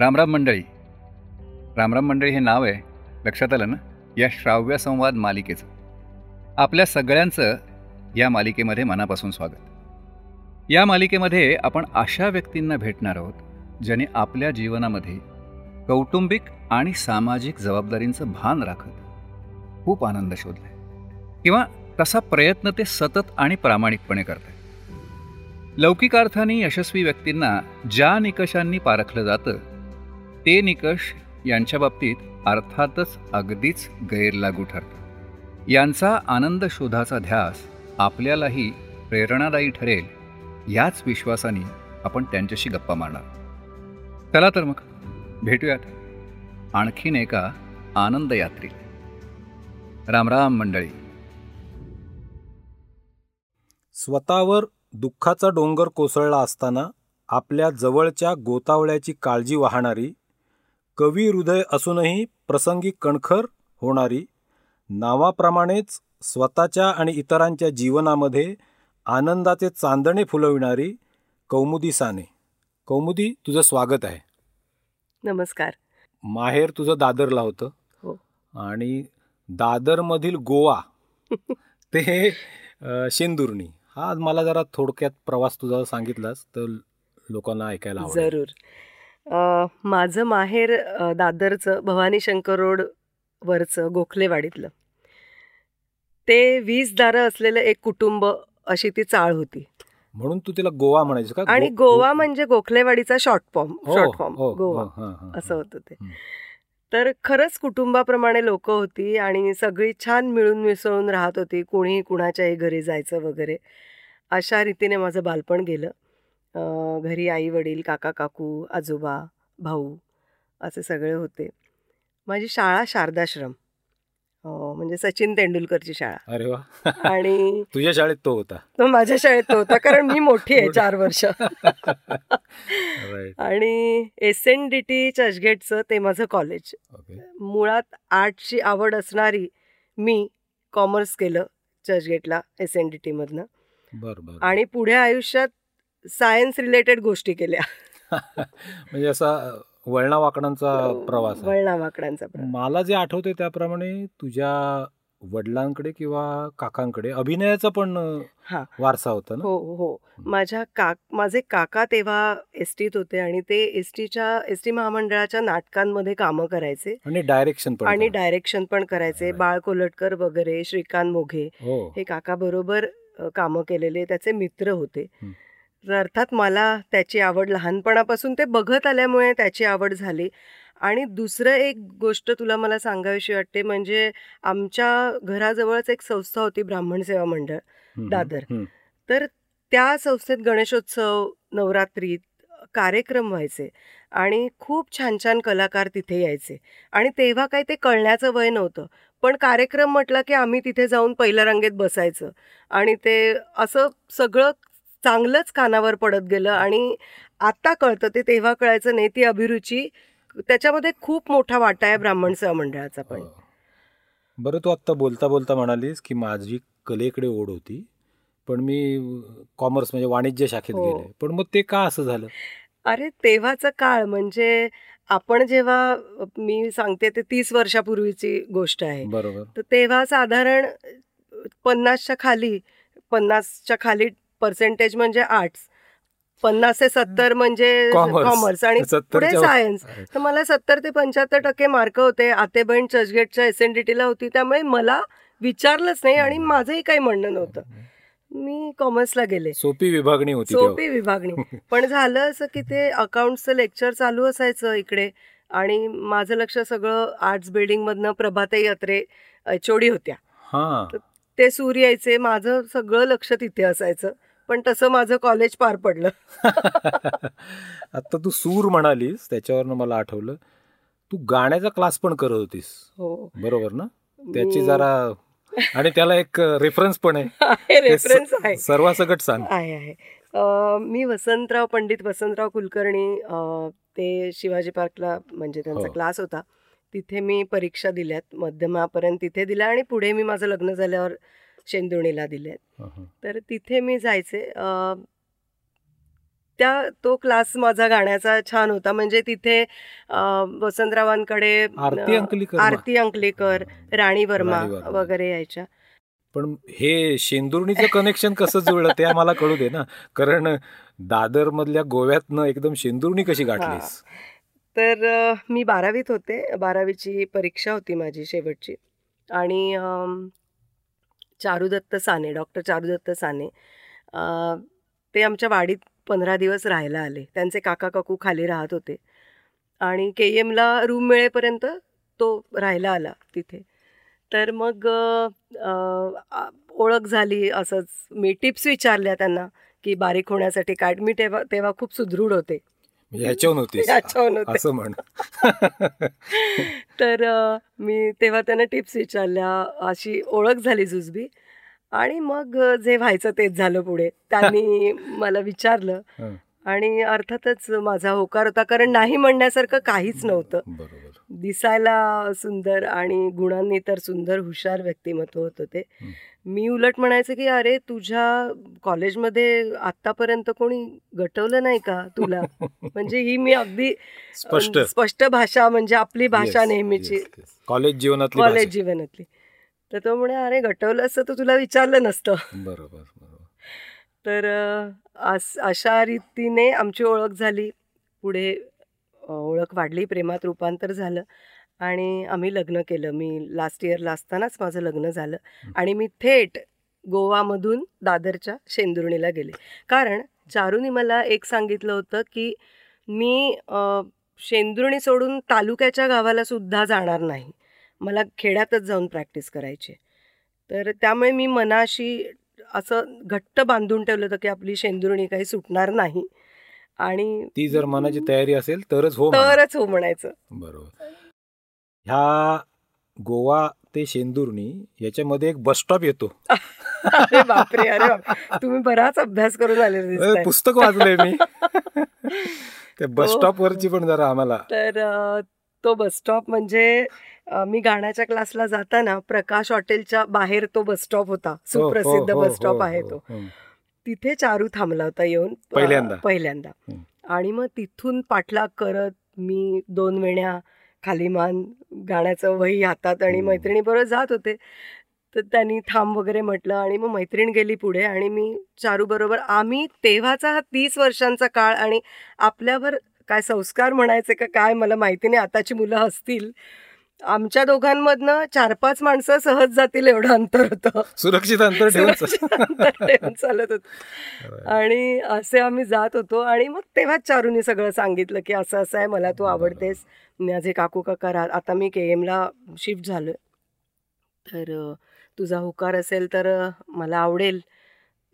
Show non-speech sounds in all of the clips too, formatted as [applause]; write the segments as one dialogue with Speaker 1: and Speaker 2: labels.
Speaker 1: रामराम मंडळी. रामराम मंडळी हे नाव आहे लक्षात आलं ना? या श्राव्य संवाद मालिकेचं. आपल्या सगळ्यांचं या मालिकेमध्ये मनापासून स्वागत. या मालिकेमध्ये आपण अशा व्यक्तींना भेटणार आहोत ज्याने आपल्या जीवनामध्ये कौटुंबिक आणि सामाजिक जबाबदारींचं भान राखत खूप आनंद शोधलाय. किंवा तसा प्रयत्न ते सतत आणि प्रामाणिकपणे करतात लौकिक अर्थाने यशस्वी व्यक्तींना ज्या निकषांनी पारखलं जातं ते निकष यांच्या बाबतीत अर्थातच अगदीच गैरलागू ठरतात. यांचा आनंद शोधाचा ध्यास आपल्यालाही प्रेरणादायी ठरेल याच विश्वासाने आपण त्यांच्याशी गप्पा मारणार. चला तर मग भेटूयात आणखीन एका आनंद यात्रेत रामराम मंडळी.
Speaker 2: स्वतःवर दुःखाचा डोंगर कोसळला असताना आपल्या जवळच्या गोतावळ्याची काळजी वाहणारी कवी हृदय असूनही प्रसंगी कणखर होणारी नावाप्रमाणेच स्वतःच्या आणि इतरांच्या जीवनामध्ये आनंदाचे चांदणे फुलविणारी कौमुदी साने. कौमुदी तुझं स्वागत आहे.
Speaker 3: नमस्कार.
Speaker 2: माहेर तुझं दादरला होतं.
Speaker 3: हो.
Speaker 2: आणि दादरमधील गोवा [laughs] ते शेंदुर्णी. हा मला जरा थोडक्यात प्रवास तुझा सांगितलास तर लोकांना ऐकायला
Speaker 3: जरूर. माझं माहेर दादरचं भवानी शंकर रोड वरचं गोखलेवाडीतलं. ते वीस दारं असलेलं एक कुटुंब अशी ती चाळ होती.
Speaker 2: म्हणून तू तिला गोवा म्हणायचं का?
Speaker 3: आणि गोवा म्हणजे गोखलेवाडीचा short form short form Goa. असं. होतं ते. तर खरंच कुटुंबाप्रमाणे लोक होती आणि सगळी छान मिळून मिसळून राहत होती. कोणी कुणाच्याही घरी जायचं वगैरे अशा रीतीने माझं बालपण गेलं. घरी आई वडील काका काकू आजोबा भाऊ असे सगळे होते. माझी शाळा शारदाश्रम. म्हणजे सचिन तेंडुलकरची शाळा.
Speaker 2: अरे वा.
Speaker 3: आणि [laughs]
Speaker 2: तुझ्या शाळेत तो होता.
Speaker 3: तो माझ्या शाळेत तो होता कारण मी मोठी आहे चार वर्ष. [laughs] आणि एस एन डी टी चर्चगेटचं ते माझं कॉलेज मुळात आर्टची आवड असणारी मी कॉमर्स केलं चर्चगेटला एस एन डी टीमधनं
Speaker 2: बर बर.
Speaker 3: आणि पुढे आयुष्यात सायन्स रिलेटेड गोष्टी केल्या
Speaker 2: म्हणजे असा वळणा वाकडांचा प्रवास आहे.
Speaker 3: वळणा वाकडांचा प्रवास.
Speaker 2: मला जे आठवते त्याप्रमाणे तुझ्या वडिलांकडे किंवा काकांकडे अभिनयाचा पण
Speaker 3: हा.
Speaker 2: वारसा होता ना
Speaker 3: हो हो माझ्या का माझे काका तेव्हा एस टीत होते आणि ते एस टीच्या एस टी महामंडळाच्या नाटकांमध्ये कामं करायचे
Speaker 2: आणि डायरेक्शन पण
Speaker 3: आणि. डायरेक्शन पण करायचे. बाळ कोलटकर वगैरे श्रीकांत मोघे
Speaker 2: हो
Speaker 3: हे काका बरोबर कामं केलेले त्याचे मित्र होते
Speaker 2: हं.
Speaker 3: तर अर्थात मला त्याची आवड लहानपणापासून ते बघत आल्यामुळे त्याची आवड झाली. आणि दुसरं एक गोष्ट तुला मला सांगावीशी वाटते म्हणजे आमच्या घराजवळच एक संस्था होती ब्राह्मण सेवा मंडळ दादर. तर त्या संस्थेत गणेशोत्सव नवरात्रीत कार्यक्रम व्हायचे आणि खूप छान छान कलाकार तिथे यायचे. आणि तेव्हा काही ते कळण्याचं वय नव्हतं. पण कार्यक्रम म्हटला की आम्ही तिथे जाऊन पहिल्या रांगेत बसायचं आणि ते असं सगळं चांगलंच कानावर पडत गेलं आणि आता कळतं ते तेव्हा कळायचं नाही ती अभिरुची. त्याच्यामध्ये खूप मोठा वाटा आहे ब्राह्मण सेवा मंडळाचा पण.
Speaker 2: हो. बरं तू आत्ता बोलता बोलता म्हणालीस की माझी कलेकडे ओढ होती पण मी कॉमर्स म्हणजे वाणिज्य शाखेत
Speaker 3: हो.
Speaker 2: गेले. पण मग ते का असं झालं?
Speaker 3: अरे तेव्हाचा काळ म्हणजे आपण जेव्हा मी सांगते ते तीस वर्षापूर्वीची गोष्ट आहे.
Speaker 2: बरोबर.
Speaker 3: तर तेव्हा साधारण पन्नासच्या खाली पन्नासच्या खाली पर्सेंटेज म्हणजे आर्ट्स पन्नास ते सत्तर म्हणजे. कॉमर्स आणि पुढे सायन्स तर मला सत्तर ते पंच्याहत्तर टक्के मार्क होते. आते बहीण चर्चगेटच्या एस एन डी टीला होती. त्यामुळे मला विचारलंच नाही आणि माझंही काही म्हणणं नव्हतं. मी कॉमर्सला गेले.
Speaker 2: सोपी विभागणी होती
Speaker 3: सोपी विभागणी. पण झालं असं की ते अकाउंटचं लेक्चर चालू असायचं इकडे. आणि माझं लक्ष सगळं आर्ट्स बिल्डिंगमधनं प्रभाताई अत्रे एचओडी होत्या.
Speaker 2: हा.
Speaker 3: ते सूर यायचे. माझं सगळं लक्ष तिथे असायचं. पण तसं माझं कॉलेज पार पडलं. [laughs]
Speaker 2: आता तू सूर म्हणालीस त्याच्यावरनं मला आठवलं. तू गाण्याचा क्लास पण करत होतीस.
Speaker 3: हो.
Speaker 2: बरोबर ना? त्याची जरा आणि त्याला एक रेफरन्स पण आहे. [laughs]
Speaker 3: रेफरन्स आहे.
Speaker 2: सर्वासकट सांग.
Speaker 3: आहे आहे. मी वसंतराव पंडित वसंतराव कुलकर्णी ते शिवाजी पार्कला म्हणजे त्यांचा
Speaker 2: हो.
Speaker 3: क्लास होता. तिथे मी परीक्षा दिल्यात. मध्यमापर्यंत तिथे दिल्या आणि पुढे मी माझं लग्न झाल्यावर शेंदुणीला दिल्यात
Speaker 2: हं,
Speaker 3: तर तिथे मी जायचे. त्या तो क्लास माझा गाण्याचा छान होता. म्हणजे तिथे वसंतरावांकडे
Speaker 2: आरती अंकलीकर
Speaker 3: आरती अंकलेकर राणी वर्मा. वगैरे यायच्या.
Speaker 2: पण हे शेंदुर्णीचं कनेक्शन कसं जुळलं ते आम्हाला कळू दे ना. कारण दादर मधल्या गोव्यातनं एकदम शेंदुर्णी कशी गाठलीस?
Speaker 3: तर मी बारावीत होते. बारावीची परीक्षा होती माझी शेवटची. आणि चारुदत्त साने डॉक्टर चारुदत्त साने ते आमच्या वाडीत पंधरा दिवस राहायला आले. त्यांचे काका काकू खाली राहत होते. आणि के एमला रूम मिळेपर्यंत तो राहायला आला तिथे. तर मग ओळख झाली असंच. मी टिप्स विचारल्या त्यांना की बारीक होण्यासाठी काय मी तेव्हा तेव्हा खूप सुदृढ होते.
Speaker 2: म्हणजे ह्याच्यावर नव्हतीस
Speaker 3: याच्यावर नव्हते.
Speaker 2: असं म्हण. [laughs]
Speaker 3: तर मी तेव्हा त्यांना टिप्स विचारल्या. अशी ओळख झाली जुजबी. आणि मग जे व्हायचं तेच झालं पुढे. त्यांनी [laughs] मला विचारलं. आणि अर्थातच माझा होकार होता. कारण नाही म्हणण्यासारखं काहीच नव्हतं.
Speaker 2: बरोबर.
Speaker 3: दिसायला सुंदर आणि गुणांनी तर सुंदर हुशार व्यक्तिमत्व होतं ते. मी उलट म्हणायचं की अरे तुझ्या कॉलेजमध्ये आतापर्यंत कोणी गटवलं नाही का तुला? [laughs] म्हणजे ही मी अगदी
Speaker 2: स्पष्ट.
Speaker 3: स्पष्ट भाषा म्हणजे आपली भाषा नेहमीची.
Speaker 2: कॉलेज जीवनातली
Speaker 3: कॉलेज. जीवनातली. तर तो म्हणे अरे गटवलं असतं तर तुला विचारलं नसतं.
Speaker 2: बरोबर बरोबर.
Speaker 3: तर अशा रीतीने आमची ओळख झाली. पुढे ओळख वाढली प्रेमात रूपांतर झालं. आणि आम्ही लग्न केलं. मी लास्ट इयरला असतानाच माझं लग्न झालं आणि मी थेट गोवामधून दादरच्या शेंदुर्णीला गेले. कारण चारूनी मला एक सांगितलं होतं की मी शेंदुर्णी सोडून तालुक्याच्या गावाला सुद्धा जाणार नाही. मला खेड्यातच जाऊन प्रॅक्टिस करायची तर त्यामुळे मी मनाशी असं घट्ट बांधून ठेवलं होतं की आपली शेंदुर्णी काही सुटणार नाही. आणि
Speaker 2: ती जर मनाची तयारी असेल तरच हो.
Speaker 3: तरच हो म्हणायचं.
Speaker 2: बरोबर. ह्या गोवा ते शेंदुर्णी याच्यामध्ये एक बस स्टॉप येतो
Speaker 3: अरे बापरे अरे. तुम्ही बराच अभ्यास करून आले.
Speaker 2: पुस्तक वाचलंय मी ते बस
Speaker 3: हो.
Speaker 2: स्टॉप वरची पण जरा आम्हाला
Speaker 3: तर तो बस स्टॉप म्हणजे मी गाण्याच्या क्लासला जाताना प्रकाश हॉटेलच्या बाहेर तो बस स्टॉप होता
Speaker 2: हो,
Speaker 3: सुप्रसिद्ध
Speaker 2: हो, हो,
Speaker 3: बस स्टॉप
Speaker 2: हो,
Speaker 3: आहे
Speaker 2: हो,
Speaker 3: तो
Speaker 2: हो.
Speaker 3: तिथे चारू थांबला होता येऊन
Speaker 2: पहिल्यांदा?
Speaker 3: पहिल्यांदा
Speaker 2: हं.
Speaker 3: आणि मग तिथून पाठलाग करत मी दोन वेण्या खाली मान गाण्याचं वही हातात आणि. मैत्रिणीबरोबर जात होते तर त्यांनी थांब वगैरे म्हटलं आणि मग मैत्रीण गेली पुढे आणि मी चारूबरोबर आम्ही तेव्हाचा हा तीस वर्षांचा काळ आणि आपल्यावर काय संस्कार म्हणायचे का काय मला माहिती नाही आताची मुलं हसतील आमच्या दोघांमधनं चार पाच माणसं सहज जातील एवढं अंतर होतं.
Speaker 2: सुरक्षित अंतर ठेवून
Speaker 3: चालत होत. आणि असे आम्ही जात होतो आणि मग तेव्हाच चारूनी सगळं सांगितलं की असं असं आहे मला तू आवडतेस. माझे काकू काका राहत आता मी के एमला शिफ्ट झालो तर तुझा होकार असेल तर मला आवडेल.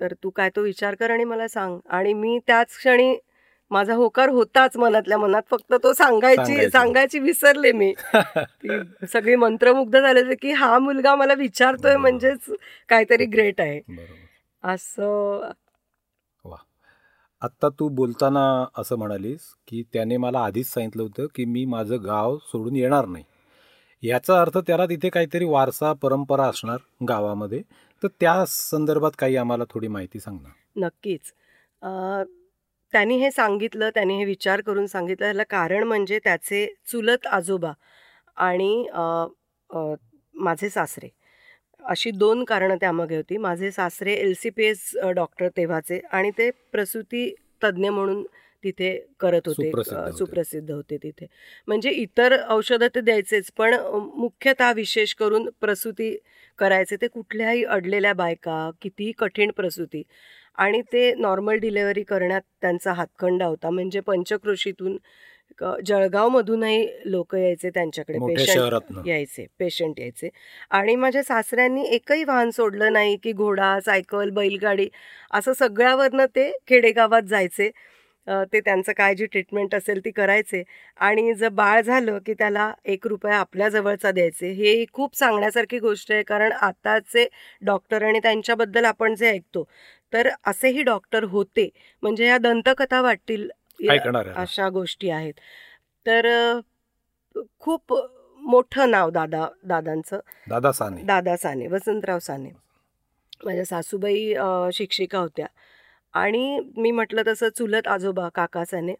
Speaker 3: तर तू काय तो विचार कर आणि मला सांग. आणि मी त्याच क्षणी माझा होकार होताच मनातल्या मनात फक्त तो सांगायची
Speaker 2: सांगायची.
Speaker 3: विसरले मी. [laughs] सगळी मंत्रमुग्ध झाले होते की हा मुलगा मला विचारतोय. म्हणजेच काहीतरी ग्रेट आहे. असं
Speaker 2: आत्ता तू बोलताना असं म्हणालीस की त्याने मला आधीच सांगितलं होतं की मी माझं गाव सोडून येणार नाही. याचा अर्थ त्याला तिथे काहीतरी वारसा परंपरा असणार गावामध्ये. तर त्या संदर्भात काही आम्हाला थोडी माहिती सांग ना.
Speaker 3: नक्कीच. त्यांनी हे सांगितलं त्यांनी हे विचार करून सांगितलं. ह्याला कारण म्हणजे त्याचे चुलत आजोबा आणि माझे सासरे. अशी दोन कारणं त्यामागे होती. माझे सासरे L C P S doctor तेव्हाचे आणि ते प्रसूती तज्ज्ञ म्हणून तिथे करत होते
Speaker 2: सुप्रसिद्ध होते.
Speaker 3: तिथे. म्हणजे इतर औषधं ते द्यायचेच पण मुख्यतः विशेष करून प्रसूती करायचे. ते कुठल्याही अडलेल्या बायका कितीही कठीण प्रसूती आणि ते नॉर्मल डिलेवरी करण्यात त्यांचा हातखंडा होता. म्हणजे पंचक्रोशीतून जळगावमधूनही लोक यायचे त्यांच्याकडे पेशंट यायचे पेशंट यायचे. आणि माझ्या सासऱ्यांनी एकही वाहन सोडलं नाही की घोडा सायकल बैलगाडी असं सगळ्यावरनं ते खेडेगावात जायचे. ते त्यांचं काय जी ट्रीटमेंट असेल ती करायचे. आणि जर बाळ झालं की त्याला एक रुपया आपल्या जवळचा द्यायचे. हे खूप सांगण्यासारखी गोष्ट आहे. कारण आताचे डॉक्टर आणि त्यांच्याबद्दल आपण जे ऐकतो तर असेही डॉक्टर होते. म्हणजे ह्या दंतकथा वाटतील? अशा गोष्टी आहेत. तर खूप मोठं नाव दादा दादांचं.
Speaker 2: दादा साने.
Speaker 3: दादा साने वसंतराव साने. माझ्या सासूबाई शिक्षिका होत्या. आणि मी म्हटलं तसं चुलत आजोबा काकासाने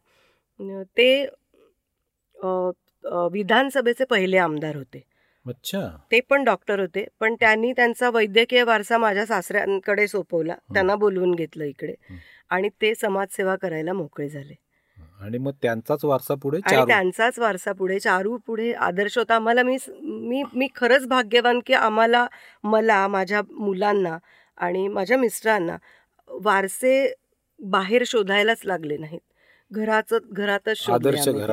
Speaker 3: अं, ते विधानसभेचे पहिले आमदार होते.
Speaker 2: अच्छा.
Speaker 3: ते पण डॉक्टर होते पण त्यांनी त्यांचा वैद्यकीय वारसा माझ्या सासऱ्यांकडे सोपवला. त्यांना बोलवून घेतलं इकडे. आणि ते समाजसेवा करायला मोकळे झाले.
Speaker 2: आणि मग त्यांचाच वारसा पुढे
Speaker 3: आणि त्यांचाच वारसा पुढे चारू पुढे आदर्श होता. आम्हाला मी मी मी खरंच भाग्यवान की आम्हाला मला माझ्या मुलांना आणि माझ्या मिस्टरांना वारसे बाहेर शोधायलाच लागले नाहीत. घराचं घरातच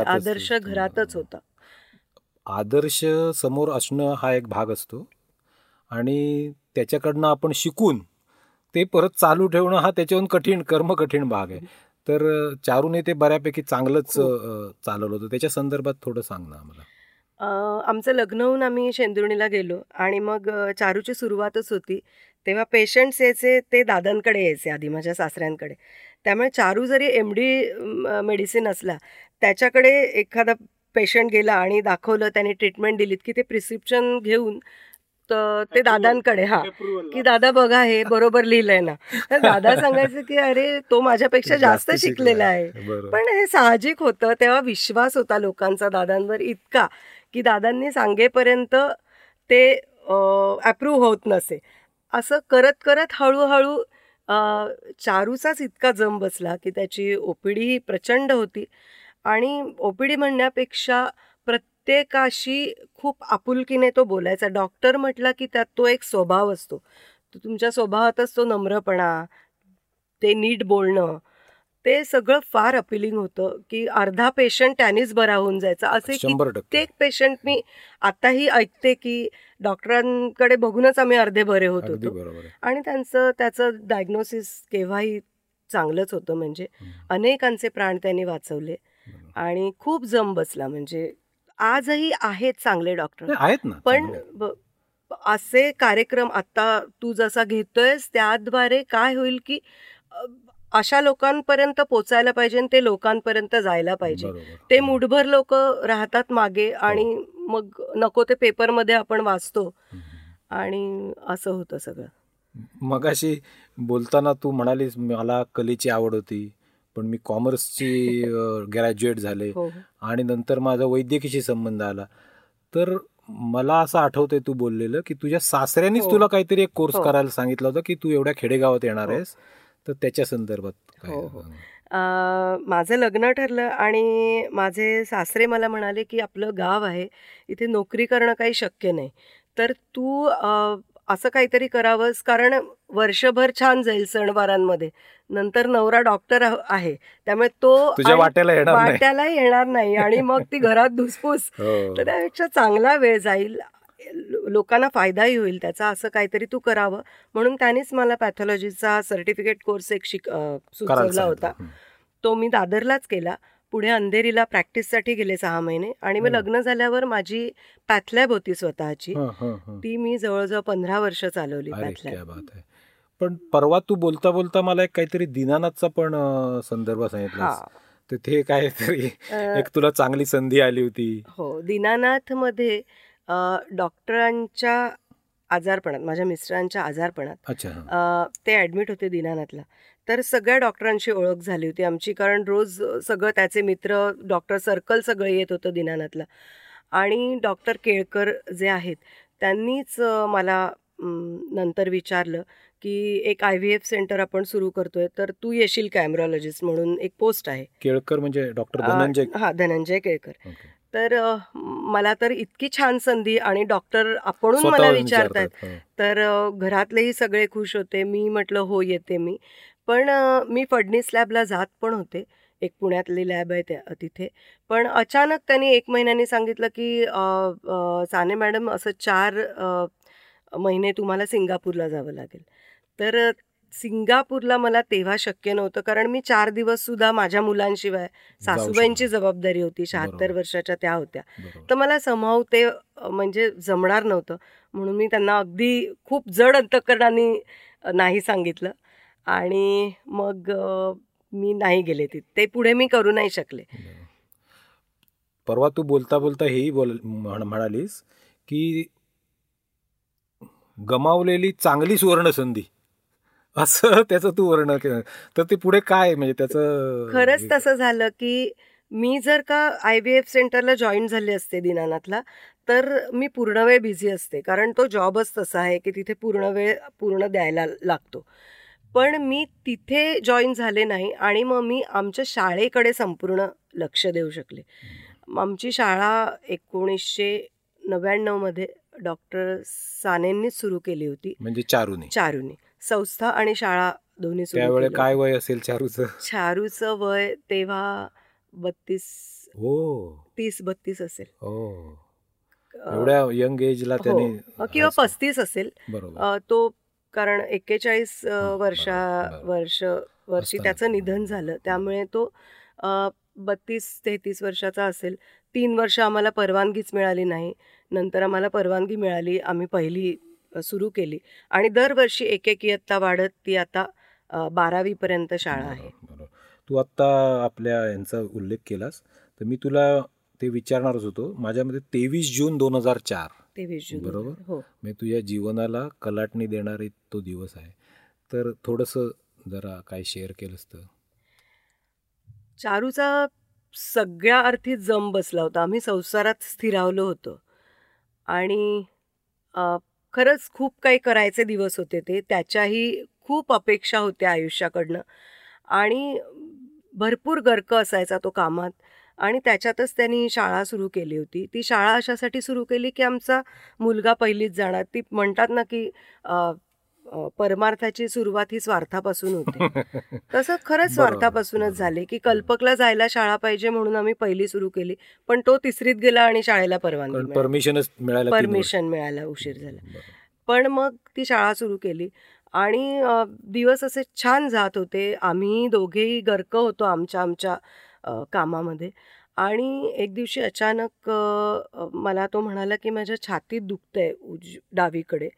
Speaker 2: आदर्श. घरातच होते. आदर्श समोर असणं हा एक भाग असतो. आणि त्याच्याकडनं आपण शिकून ते परत चालू ठेवणं हा त्याच्याहून कठीण कर्म कठीण भाग आहे. तर चारूने ते बऱ्यापैकी चांगलंच
Speaker 3: हो.
Speaker 2: चालवलं होतं. त्याच्या संदर्भात थोडं सांग ना आम्हाला.
Speaker 3: आमचं लग्न होऊन आम्ही शेंदुर्णीला गेलो आणि मग चारूची सुरुवातच होती. तेव्हा पेशंट्स यायचे ते दादांकडे यायचे आधी माझ्या सासऱ्यांकडे. त्यामुळे चारू जरी एम डी मेडिसिन असला त्याच्याकडे एखादा पेशंट गेला आणि दाखवलं त्याने ट्रीटमेंट दिलीत की ते प्रिस्क्रिप्शन घेऊन तर ते दादांकडे हा. की दादा बघा हे बरोबर लिहिलंय ना. [laughs] तर दादा सांगायचे की अरे तो माझ्यापेक्षा जास्त शिकलेला आहे. पण हे साहजिक होतं तेव्हा विश्वास होता लोकांचा दादांवर इतका की दादांनी सांगेपर्यंत ते अप्रूव्ह होत नसे. असं करत करत हळूहळू चारूचाच इतका जम बसला की त्याची ओपीडी ही प्रचंड होती. आणि ओपीडी म्हणण्यापेक्षा प्रत्येकाशी खूप आपुलकीने तो बोलायचा. डॉक्टर म्हटला की त्यात तो एक स्वभाव असतो. तो तुमच्या स्वभावातच तो नम्रपणा ते नीट बोलणं ते सगळं फार अपिलिंग होतं की अर्धा पेशंट त्यानेच बरा होऊन जायचा. असे कित्येक पेशंट मी आताही ऐकते की डॉक्टरांकडे बघूनच आम्ही अर्धे बरे होत होतो. आणि त्यांचं त्याचं डायग्नोसिस केव्हाही चांगलंच होतं. म्हणजे. अनेकांचे प्राण त्यांनी वाचवले. आणि खूप जम बसला. म्हणजे आजही आहेत चांगले डॉक्टर.
Speaker 2: आहेत ना
Speaker 3: पण असे कार्यक्रम आता तू जसा घेतोयस त्याद्वारे काय होईल की अशा लोकांपर्यंत पोचायला पाहिजे आणि ते लोकांपर्यंत जायला पाहिजे. ते मुठभर लोक राहतात मागे आणि मग नको ते पेपरमध्ये आपण वाचतो. आणि असं होतं सगळं.
Speaker 2: मगाशी बोलताना तू म्हणालीस मला कलेची आवड होती. पण मी कॉमर्सची [laughs] ग्रॅज्युएट झाले
Speaker 3: हो
Speaker 2: आणि नंतर माझा वैद्यकीशी संबंध आला तर मला असं आठवतंय तू बोललेलं की तुझ्या सासऱ्यांनीच
Speaker 3: हो.
Speaker 2: तुला काहीतरी एक कोर्स
Speaker 3: हो.
Speaker 2: करायला सांगितलं होतं की तू एवढ्या खेडेगावात येणार
Speaker 3: हो.
Speaker 2: आहेस तर त्याच्या संदर्भात
Speaker 3: हो, हो. माझं लग्न ठरलं आणि माझे सासरे मला म्हणाले की आपलं गाव आहे इथे नोकरी करणं काही शक्य नाही तर तू असं काहीतरी करावंस. कारण वर्षभर छान जाईल सणवारांमध्ये. नंतर नवरा डॉक्टर आहे. त्यामुळे तो
Speaker 2: वाट्याला येणार नाही.
Speaker 3: वाट्याला येणार नाही. आणि मग ती घरात धुसफूस.
Speaker 2: हो.
Speaker 3: तर त्यापेक्षा चांगला वेळ जाईल. लोकांना फायदाही होईल त्याचा. असं काहीतरी तू करावं. म्हणून त्यानेच मला पॅथॉलॉजीचा सर्टिफिकेट कोर्स एक शिक सुचवला होता. तो मी दादरलाच केला. पुढे अंधेरीला प्रॅक्टिससाठी गेले सहा महिने आणि मग. लग्न झाल्यावर माझी पॅथलॅब होती स्वतःची. ती मी जवळजवळ पंधरा वर्ष चालवली पॅथलॅब
Speaker 2: क्या पण परवा तू बोलता बोलता मला एक काहीतरी दिनानाथचा पण संदर्भ सांगितला तर ते काहीतरी
Speaker 3: अ,
Speaker 2: एक तुला चांगली संधी आली होती.
Speaker 3: हो दीनानाथमध्ये अ, डॉक्टरांच्या आजारपणात माझ्या मिस्टरांच्या आजारपणात ते ॲडमिट होते दिनानाथला. तर सगळ्या डॉक्टरांशी ओळख झाली होती आमची कारण रोज सगळं त्याचे मित्र डॉक्टर सर्कल सगळं येत होतं दिनानाथला. आणि डॉक्टर केळकर जे आहेत त्यांनीच मला नंतर विचारलं की एक आय व्ही एफ सेंटर आपण सुरू करतोय तर तू येशील कॅमरॉलॉजिस्ट म्हणून एक पोस्ट आहे.
Speaker 2: केळकर म्हणजे डॉक्टर धनंजय?
Speaker 3: हा धनंजय केळकर. तर मला तर इतकी छान संधी आणि डॉक्टर आपणून मला विचारतायत. तर घरातलेही सगळे खुश होते. मी म्हटलं हो येते मी. पण मी फडणीस लॅबला जात पण होते एक पुण्यातली लॅब आहे त्या तिथे पण अचानक त्यांनी एक महिन्यानी सांगितलं की साने मॅडम असं चार महिने तुम्हाला सिंगापूरला जावं लागेल तर सिंगापूरला मला तेव्हा शक्य नव्हतं कारण मी चार दिवस सुद्धा माझ्या मुलांशिवाय सासूबाईंची. जबाबदारी होती शहात्तर. वर्षाच्या त्या होत्या. तर मला समहाव ते म्हणजे जमणार नव्हतं म्हणून मी त्यांना अगदी खूप जड अंतकरणाने नाही सांगितलं आणि मग मी नाही गेले तिथे. ते पुढे मी करू नाही शकले.
Speaker 2: परवा तू बोलता बोलता हेही बोल म्हण- म्हणालीस की गमावलेली चांगली सुवर्ण संधी असं [laughs] त्याचं तू वर्णन केलं. तर ते पुढे काय म्हणजे त्याचं
Speaker 3: खरंच तसं झालं की मी जर का आय बी एफ सेंटरला जॉईन झाले असते दिनानाथला तर मी पूर्ण वेळ बिझी असते. कारण तो जॉबच तसा आहे की तिथे पूर्ण वेळ पूर्ण द्यायला लागतो. पण मी तिथे जॉईन झाले नाही आणि मग मी आमच्या शाळेकडे संपूर्ण लक्ष देऊ शकले. आमची शाळा एकोणीसशे नव्याण्णवमध्ये डॉक्टर सानेंनीच सुरू केली होती.
Speaker 2: म्हणजे चारूने.
Speaker 3: चारूनी. संस्था आणि शाळा दोन्ही सुरू
Speaker 2: काय. वय असेल चारूचं?
Speaker 3: चारूचं वय तेव्हा बत्तीस
Speaker 2: हो.
Speaker 3: तीस बत्तीस असेल.
Speaker 2: हो. एवढ्या यंग एजला
Speaker 3: हो.
Speaker 2: त्यांनी
Speaker 3: किंवा पस्तीस असेल. तो कारण एक्केचाळीस वर्षा. वर्ष वर्षी. त्याचं निधन झालं. त्यामुळे तो बत्तीस तेहतीस वर्षाचा असेल. तीन वर्ष आम्हाला परवानगीच मिळाली नाही. नंतर आम्हाला परवानगी मिळाली. आम्ही पहिली सुरू केली. आणि दरवर्षी एक एक इयत्ता वाढत ती आता बारावीपर्यंत शाळा आहे.
Speaker 2: तू आत्ता आपल्या यांचा उल्लेख केलास. तर मी तुला ते विचारणारच होतो. माझ्यामध्ये तेवीस जून दोन हजार चार
Speaker 3: तेवीस जून
Speaker 2: बरोबर.
Speaker 3: हो.
Speaker 2: म्हणजे तुझ्या जीवनाला कलाटणी देणारी तो दिवस आहे. तर थोडंसं जरा काय शेअर केलंस तर.
Speaker 3: चारूचा सगळ्या अर्थी जम बसला होता. आम्ही संसारात स्थिरावलो होतो. आणि खरंच खूप काही करायचे दिवस होते ते. त्याच्याही खूप अपेक्षा होत्या आयुष्याकडनं. आणि भरपूर गर्क असायचा तो कामात. आणि त्याच्यातच त्यांनी शाळा सुरू केली होती ती शाळा अशासाठी सुरू केली की आमचा मुलगा पहिलीच जाणार ती म्हणतात ना की परमार्थाची सुरुवात ही स्वार्थापासून होते तसं खरंच स्वार्थापासूनच. झाले की कल्पकला जायला शाळा पाहिजे म्हणून आम्ही पहिली सुरू केली पण तो तिसरीत गेला आणि शाळेला परवानगी मिळाली.
Speaker 2: परमिशनच.
Speaker 3: परमिशन मिळायला उशीर झाला. पण मग ती शाळा सुरू केली आणि दिवस असे छान जात होते आम्ही दोघेही गर्क होतो आमच्या आमच्या कामामध्ये. आणि एक दिवशी अचानक मला तो म्हणाला की माझ्या छातीत दुखतंय उज डावीकडे.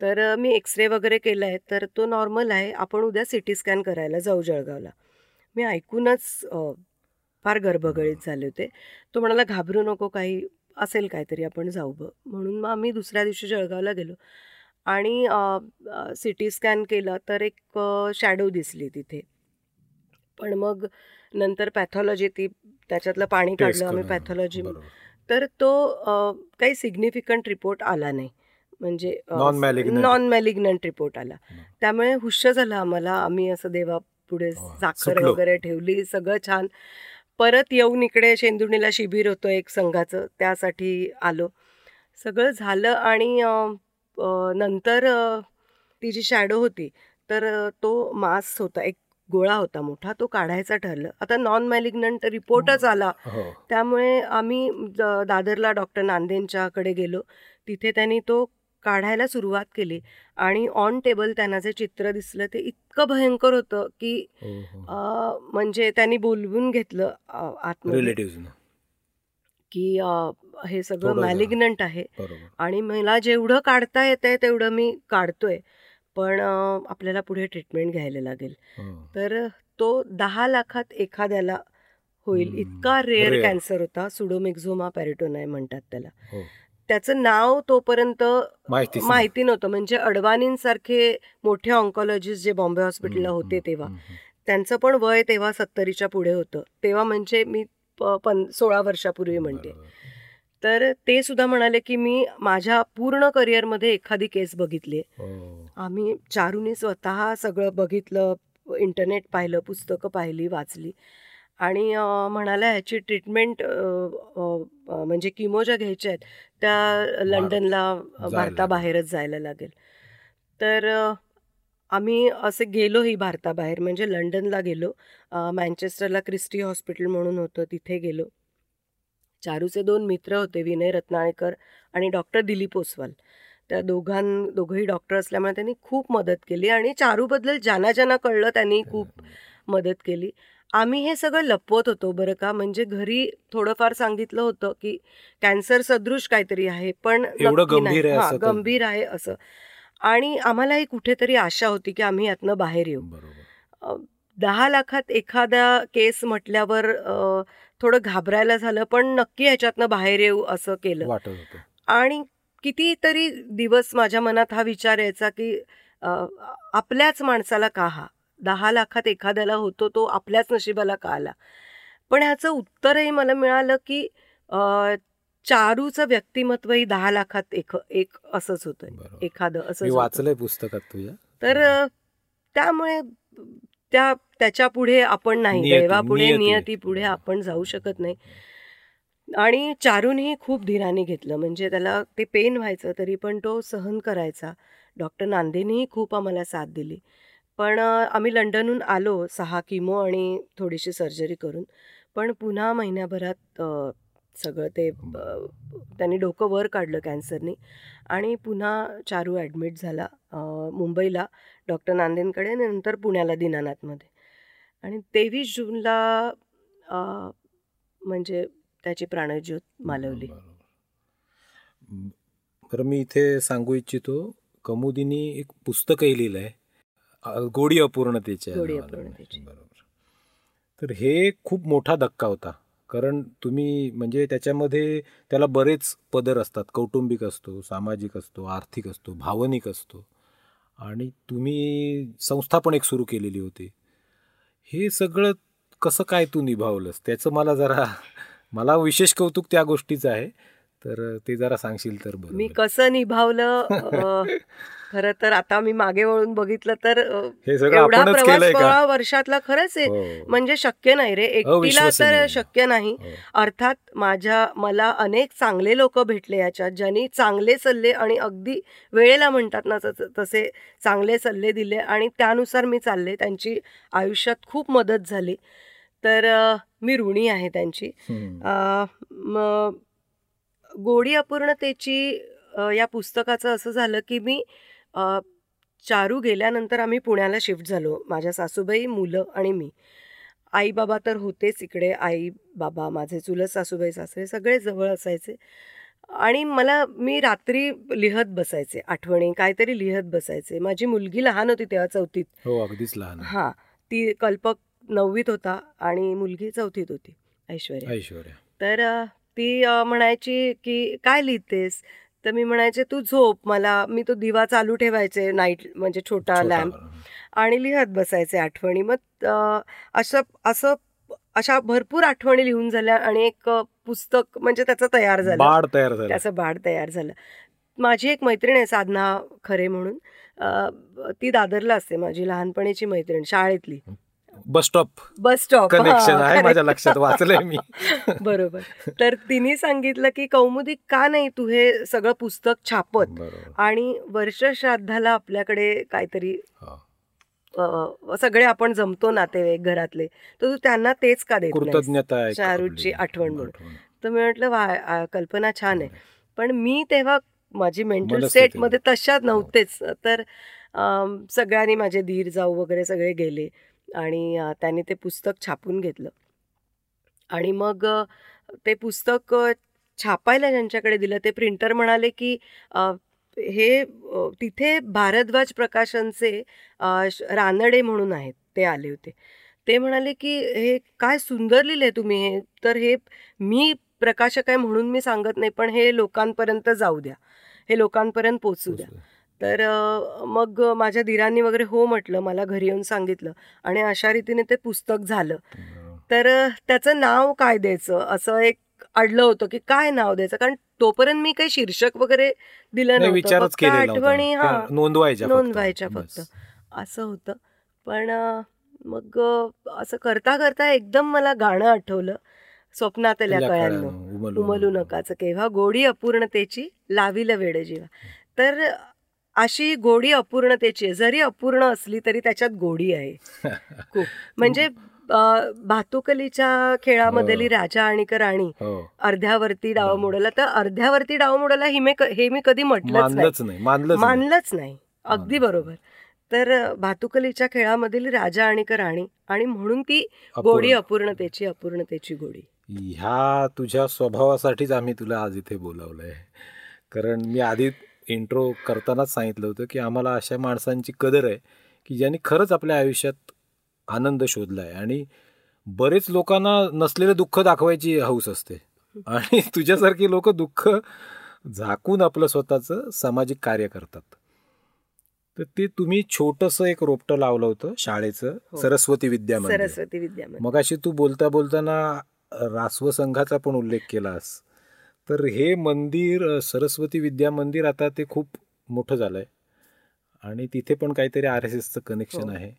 Speaker 3: तर मी एक्सरे वगैरे केला आहे. तर तो नॉर्मल आहे. आपण उद्या सी टी स्कॅन करायला जाऊ जळगावला. मी ऐकूनच फार गर्भगळीत झाले होते. तो म्हणाला घाबरू नको काही असेल काहीतरी आपण जाऊ ब. म्हणून मग आम्ही दुसऱ्या दिवशी जळगावला गेलो. आणि सी टी स्कॅन केलं तर एक शॅडो दिसली तिथे. पण मग नंतर पॅथॉलॉजी ती त्याच्यातलं पाणी काढलं आम्ही. पॅथॉलॉजी. तर तो काही सिग्निफिकंट रिपोर्ट आला नाही म्हणजे. नॉन मॅलिग्नंट रिपोर्ट आला
Speaker 2: हं.
Speaker 3: त्यामुळे हुश्श झालं आम्हाला आम्ही असं देवापुढे
Speaker 2: हो,
Speaker 3: साखर
Speaker 2: सुटलो.
Speaker 3: वगैरे ठेवली सगळं छान परत येऊन इकडे शेंदुर्णीला शिबिर होतं एक संघाचं त्यासाठी आलो सगळं झालं आणि नंतर ती जी शॅडो होती तर तो मास होता एक गोळा होता मोठा तो काढायचा ठरलं. आता नॉन मॅलिग्नंट रिपोर्टच आला.
Speaker 2: हो.
Speaker 3: त्यामुळे आम्ही दादरला डॉक्टर नांदेंच्याकडे गेलो. तिथे त्यांनी तो काढायला सुरुवात केली. आणि ऑन टेबल त्यांना जे चित्र दिसलं ते इतकं भयंकर होतं की म्हणजे त्यांनी बोलवून घेतलं
Speaker 2: रिलेटिव्ह
Speaker 3: की हे सगळं मॅलिग्नंट आहे. आणि मला जेवढं काढता येतंय तेवढं मी काढतोय. पण आपल्याला पुढे ट्रीटमेंट घ्यायला लागेल.
Speaker 2: हो.
Speaker 3: तर तो दहा लाखात एखाद्याला होईल. इतका रेअर. कॅन्सर होता. सुडोमिक्झोमा पॅरिटोनाय म्हणतात त्याला.
Speaker 2: हो.
Speaker 3: त्याचं नाव तोपर्यंत. माहिती नव्हतं. म्हणजे अडवाणींसारखे मोठे ऑन्कॉलॉजिस्ट जे बॉम्बे हॉस्पिटलला होते तेव्हा. त्यांचं पण वय तेव्हा सत्तरीच्या पुढे होतं. तेव्हा म्हणजे मी सोळा वर्षापूर्वी म्हणते. तर ते सुद्धा म्हणाले की मी माझ्या पूर्ण करिअरमध्ये एखादी केस बघितली आहे.
Speaker 2: हो.
Speaker 3: आम्ही चारूनी स्वतः सगळं बघितलं इंटरनेट पाहिलं पुस्तकं पाहिली वाचली. आणि अं, म्हणाल्या ह्याची ट्रीटमेंट म्हणजे किमो ज्या घ्यायच्या आहेत त्या लंडनला भारताबाहेरच जायला लागेल. तर आम्ही असे गेलोही भारताबाहेर म्हणजे लंडनला गेलो. मँचेस्टरला क्रिस्टी हॉस्पिटल म्हणून होतं तिथे गेलो. चारूचे दोन मित्र होते विनय रत्नाळेकर आणि डॉक्टर दिलीप ओसवाल त्या दोघां दोघंही डॉक्टर असल्यामुळे त्यांनी खूप मदत केली आणि चारूबद्दल ज्यांना ज्यांना कळलं त्यांनी खूप मदत केली. आम्ही हे सगळं लपवत होतो बरं का म्हणजे घरी थोडंफार सांगितलं होतं की कॅन्सर सदृश काहीतरी आहे पण.
Speaker 2: गंभीर आहे असं तर-
Speaker 3: गंभीर आहे असं. आणि आम्हालाही कुठेतरी आशा होती की आम्ही यातनं बाहेर येऊ. दहा लाखात एखाद्या केस म्हटल्यावर थोडं घाबरायला झालं पण नक्की ह्याच्यातनं बाहेर येऊ असं केलं. आणि कितीतरी दिवस माझ्या मनात हा विचार यायचा की आपल्याच माणसाला का हा? दहा लाखात एखाद्याला होतो तो आपल्याच नशिबाला का आला? पण ह्याचं उत्तरही मला मिळालं की चारूचं व्यक्तिमत्वही दहा लाखात एक एक असंच होतं. एखादं होतं.
Speaker 2: वाचलंय पुस्तकात तुझ्या.
Speaker 3: तर त्यामुळे त्या त्याच्या पुढे आपण नाही दैवापुढे
Speaker 2: नियती.
Speaker 3: पुढे आपण जाऊ शकत नाही. आणि चारूनही खूप धीराने घेतलं म्हणजे त्याला ते पेन व्हायचं तरी पण तो सहन करायचा. डॉक्टर नांदेनीही खूप आम्हाला साथ दिली. पण आम्ही लंडनहून आलो सहा किमो आणि थोडीशी सर्जरी करून. पण पुन्हा महिन्याभरात सगळं ते त्यांनी डोकं वर काढलं कॅन्सरनी आणि पुन्हा चारू ॲडमिट झाला मुंबईला. डॉक्टर नांदेंकडे आणि नंतर पुण्याला दीनानाथमध्ये. आणि तेवीस जूनला म्हणजे त्याची प्राणज्योत मालवली.
Speaker 2: बरं मी इथे सांगू इच्छितो कमुदीनी एक पुस्तकही लिहिलंय. अ, गोडी अपूर्णतेच्या. बरोबर. तर हे खूप मोठा धक्का होता. कारण तुम्ही म्हणजे त्याच्यामध्ये त्याला बरेच पदर असतात. कौटुंबिक असतो सामाजिक असतो आर्थिक असतो भावनिक असतो. आणि तुम्ही संस्था पण एक सुरू केलेली होती. हे सगळं कसं काय तू निभावलंस? त्याचं मला जरा मला विशेष कौतुक त्या गोष्टीचं आहे. तर ते जरा सांगशील तर बरं
Speaker 3: मी. कसं निभावलं? [laughs] खरं तर आता मी मागे वळून बघितलं तर एवढा प्रवास वर्षातला खरंच आहे.
Speaker 2: हो.
Speaker 3: म्हणजे शक्य नाही रे. एकटीला. तर शक्य नाही.
Speaker 2: हो.
Speaker 3: अर्थात माझ्या मला अनेक चांगले लोक भेटले याच्यात ज्यांनी चांगले सल्ले आणि अगदी वेळेला म्हणतात ना तस- चांगले सल्ले दिले आणि त्यानुसार मी चालले. त्यांची आयुष्यात खूप मदत झाली. तर मी ऋणी आहे त्यांची. गोडी अपूर्णतेची या पुस्तकाचं असं झालं की मी चारू गेल्यानंतर आम्ही पुण्याला शिफ्ट झालो. माझ्या सासूबाई मुलं आणि मी. आई बाबा तर होतेच इकडे. आई बाबा माझे चुलत सासूबाई सासरे सगळे जवळ असायचे. आणि मला मी रात्री लिहत बसायचे आठवणी काहीतरी लिहत बसायचे. माझी मुलगी लहान होती तेव्हा चौथीत.
Speaker 2: हो अगदीच लहान.
Speaker 3: हां ती कल्पक नववीत होता आणि मुलगी चौथीत होती. ऐश्वर्या.
Speaker 2: ऐश्वर्या.
Speaker 3: तर ती म्हणायची की काय लिहितेस? तर मी म्हणायचे तू झोप मला मी तो दिवा चालू ठेवायचे नाईट म्हणजे छोटा लॅम्प. आणि लिहत बसायचे आठवणी. मग अ, असं असं अशा भरपूर आठवणी लिहून झाल्या आणि एक पुस्तक म्हणजे त्याचं तयार झालं.
Speaker 2: बाळ तयार झालं.
Speaker 3: त्याचं बाळ तयार झालं. माझी एक मैत्रीण आहे साधना खरे म्हणून. ती दादरला असते माझी लहानपणीची मैत्रीण शाळेतली.
Speaker 2: Bus stop
Speaker 3: bus stop
Speaker 2: connection आहे माझ्या लक्षात वाचलंय मी. [laughs]
Speaker 3: बरोबर. तर तिने सांगितलं की कौमुदी का नाही तू हे सगळं पुस्तक छापत? आणि वर्ष श्राद्धाला आपल्याकडे काहीतरी
Speaker 2: हो.
Speaker 3: सगळे आपण जमतो नातेवाईक घरातले. तर तू त्यांना तेच का देत?
Speaker 2: कृतज्ञता
Speaker 3: शाहरूखची आठवण म्हणून. तर मी म्हटलं वा कल्पना छान आहे. पण मी तेव्हा माझी मेंटल
Speaker 2: मनस्थिती.
Speaker 3: स्टेटमध्ये तशात नव्हतेच. तर सगळ्यांनी माझे धीर जाऊ वगैरे सगळे गेले. आणि त्याने ते पुस्तक छापून घेतलं. आणि मग ते पुस्तक छापायला ज्यांच्याकडे दिलं ते प्रिंटर म्हणाले की हे तिथे भारद्वाज प्रकाशनचे रानडे म्हणून आहेत ते आले होते. ते म्हणाले की हे काय सुंदर लिहिले तुम्ही हे तर हे मी प्रकाशक आहे म्हणून मी सांगत नाही पण हे लोकांपर्यंत जाऊ द्या. हे लोकांपर्यंत पोचू द्या. तर मग माझ्या दिरांनी वगैरे हो म्हटलं मला घरी येऊन सांगितलं आणि अशा रीतीने ते पुस्तक झालं. तर त्याचं नाव काय द्यायचं? असं एक अडलं होतं की काय नाव द्यायचं? कारण तोपर्यंत मी काही शीर्षक वगैरे दिलं
Speaker 2: नाही
Speaker 3: नव्हतं. आठवणी. हा.
Speaker 2: नोंदवायच्या.
Speaker 3: नोंदवायच्या. फक्त. असं होतं. पण मग असं करता करता एकदम मला गाणं आठवलं. स्वप्नातल्या कळ्यांनो.
Speaker 2: उमलू
Speaker 3: उमलू नकाचं. केव्हा गोडी अपूर्णतेची लाविल वेड जीवा. तर अशी गोडी अपूर्णतेची आहे. जरी अपूर्ण असली तरी त्याच्यात गोडी आहे. [laughs] खूप. म्हणजे भातुकलीच्या खेळामधली
Speaker 2: हो.
Speaker 3: राजा आणि का राणी
Speaker 2: हो.
Speaker 3: अर्ध्यावरती डाव. मोडला तर अर्ध्यावरती डाव मोडला ही मी कधी म्हटलंच नाही.
Speaker 2: मानलंच नाही.
Speaker 3: अगदी बरोबर. तर भातुकलीच्या खेळामधील राजा आणि का राणी आणि म्हणून ती. गोडी अपूर्णतेची अपूर्णतेची गोडी.
Speaker 2: ह्या तुझ्या स्वभावासाठीच आम्ही तुला आज इथे बोलावलंय. कारण मी आधी इंट्रो करतानाच सांगितलं होतं की आम्हाला अशा माणसांची कदर आहे की ज्यांनी खरंच आपल्या आयुष्यात आनंद शोधलाय. आणि बरेच लोकांना नसलेलं दुःख दाखवायची हौस असते. आणि [laughs] तुझ्यासारखी लोक दुःख झाकून आपलं स्वतःचं सामाजिक कार्य करतात. तर ते तुम्ही छोटस एक रोपटं लावलं होतं शाळेचं
Speaker 3: हो.
Speaker 2: सरस्वती विद्या
Speaker 3: सरस्वती विद्यामंदिर
Speaker 2: मग अशी तू बोलता बोलताना रासव संघाचा पण उल्लेख केलास. तर हे मंदिर सरस्वती विद्या मंदिर आता ते खूप मोठं झालंय. आणि तिथे पण काहीतरी आर एस एसचं कनेक्शन
Speaker 3: हो.
Speaker 2: आहे.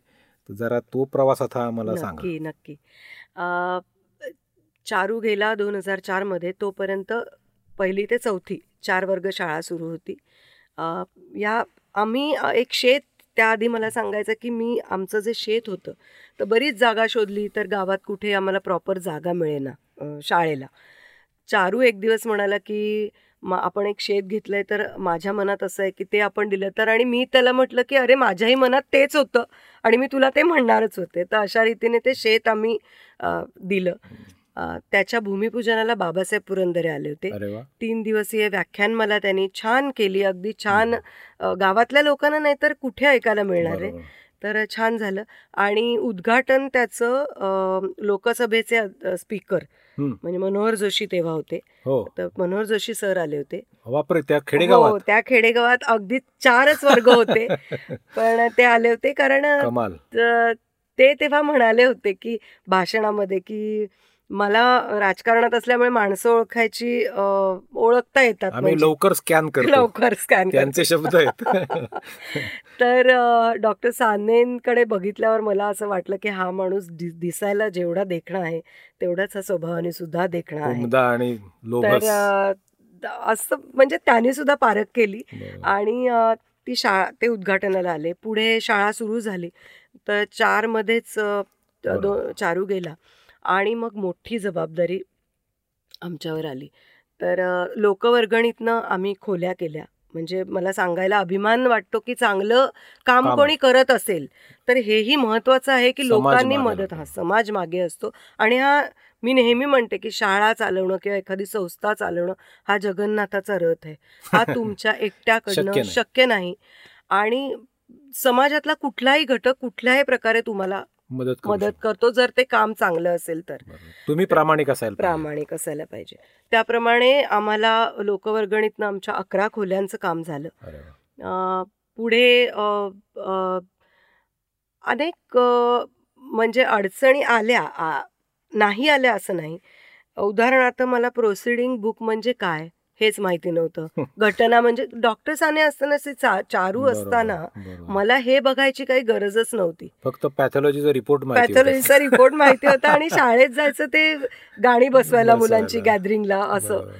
Speaker 2: तर जरा तो प्रवास आता आम्हाला सांगा.
Speaker 3: नक्की नक्की. चारू गेला दोन हजार चारमध्ये तोपर्यंत पहिली ते चौथी चार वर्ग शाळा सुरू होती. अ, या आम्ही एक शेत त्याआधी मला सांगायचं की मी आमचं जे शेत होतं तर बरीच जागा शोधली तर गावात कुठे आम्हाला प्रॉपर जागा मिळेना शाळेला. चारू एक दिवस म्हणाला की मा आपण एक शेत घेतलंय तर माझ्या मनात असं आहे की ते आपण दिलं. तर आणि मी त्याला म्हटलं की अरे माझ्याही मनात तेच होतं आणि मी तुला ते म्हणणारच होते. तर अशा रीतीने ते शेत आम्ही दिलं. त्याच्या भूमिपूजनाला बाबासाहेब पुरंदरे आले होते. तीन दिवसीय व्याख्यान मला त्यांनी छान केली. अगदी छान गावातल्या लोकांना नाही तर कुठे ऐकायला मिळणार आहे. तर छान झालं. आणि उद्घाटन त्याचं लोकसभेचे स्पीकर. म्हणजे मनोहर जोशी तेव्हा होते.
Speaker 2: हो.
Speaker 3: तर मनोहर जोशी सर आले होते.
Speaker 2: बापरे त्या
Speaker 3: हो
Speaker 2: खेडेगावात
Speaker 3: त्या खेडेगावात अगदी चारच वर्ग होते. [laughs] पण ते आले होते कारण ते तेव्हा म्हणाले होते की भाषणामध्ये की मला राजकारणात असल्यामुळे माणसं ओळखायची ओळखता येतात
Speaker 2: आम्ही
Speaker 3: म्हणजे.
Speaker 2: लवकर स्कॅन करतो.
Speaker 3: लवकर स्कॅन
Speaker 2: त्यांचे शब्द आहेत. [laughs]
Speaker 3: तर डॉक्टर सानेंकडे बघितल्यावर मला असं वाटलं की हा माणूस दिसायला जेवढा देखणा आहे तेवढाच हा स्वभावाने सुद्धा देखणा आहे. तर असं म्हणजे त्यांनी सुद्धा पारख केली. आणि ती शाळा ते उद्घाटनाला आले. पुढे शाळा सुरू झाली. तर चारमध्येच. चारू गेला. आणि मग मोठी जबाबदारी आमच्यावर आली. तर लोकवर्गणीतनं आम्ही खोल्या केल्या. म्हणजे मला सांगायला अभिमान वाटतो की चांगलं काम कोणी करत असेल तर हेही महत्वाचं आहे की लोकांनी मदत. हा समाज मागे असतो. आणि हा मी नेहमी म्हणते की शाळा चालवणं किंवा एखादी संस्था चालवणं हा जगन्नाथाचा रथ आहे. हा [laughs] तुमच्या एकट्याकडनं. शक्य नाही. आणि समाजातला कुठलाही घटक कुठल्याही प्रकारे तुम्हाला
Speaker 2: मदत
Speaker 3: मदत. करतो जर ते काम चांगलं असेल तर.
Speaker 2: तुम्ही प्रामाणिक असायला.
Speaker 3: प्रामाणिक असायला पाहिजे त्याप्रमाणे आम्हाला लोकवर्गणीतनं आमच्या अकरा खोल्यांचं काम झालं पुढे अनेक म्हणजे अडचणी आल्या आ, नाही आल्या असं नाही उदाहरणार्थ मला प्रोसिडिंग बुक म्हणजे काय हेच माहिती नव्हतं घटना म्हणजे डॉक्टर साने असताना ते चा- चारू असताना. मला हे बघायची काही गरजच नव्हती
Speaker 2: फक्त पॅथॉलॉजीचा रिपोर्ट.
Speaker 3: पॅथॉलॉजीचा रिपोर्ट माहिती होता आणि [laughs] शाळेत जायचं ते गाणी बसवायला मुलांची. गॅदरिंगला असं.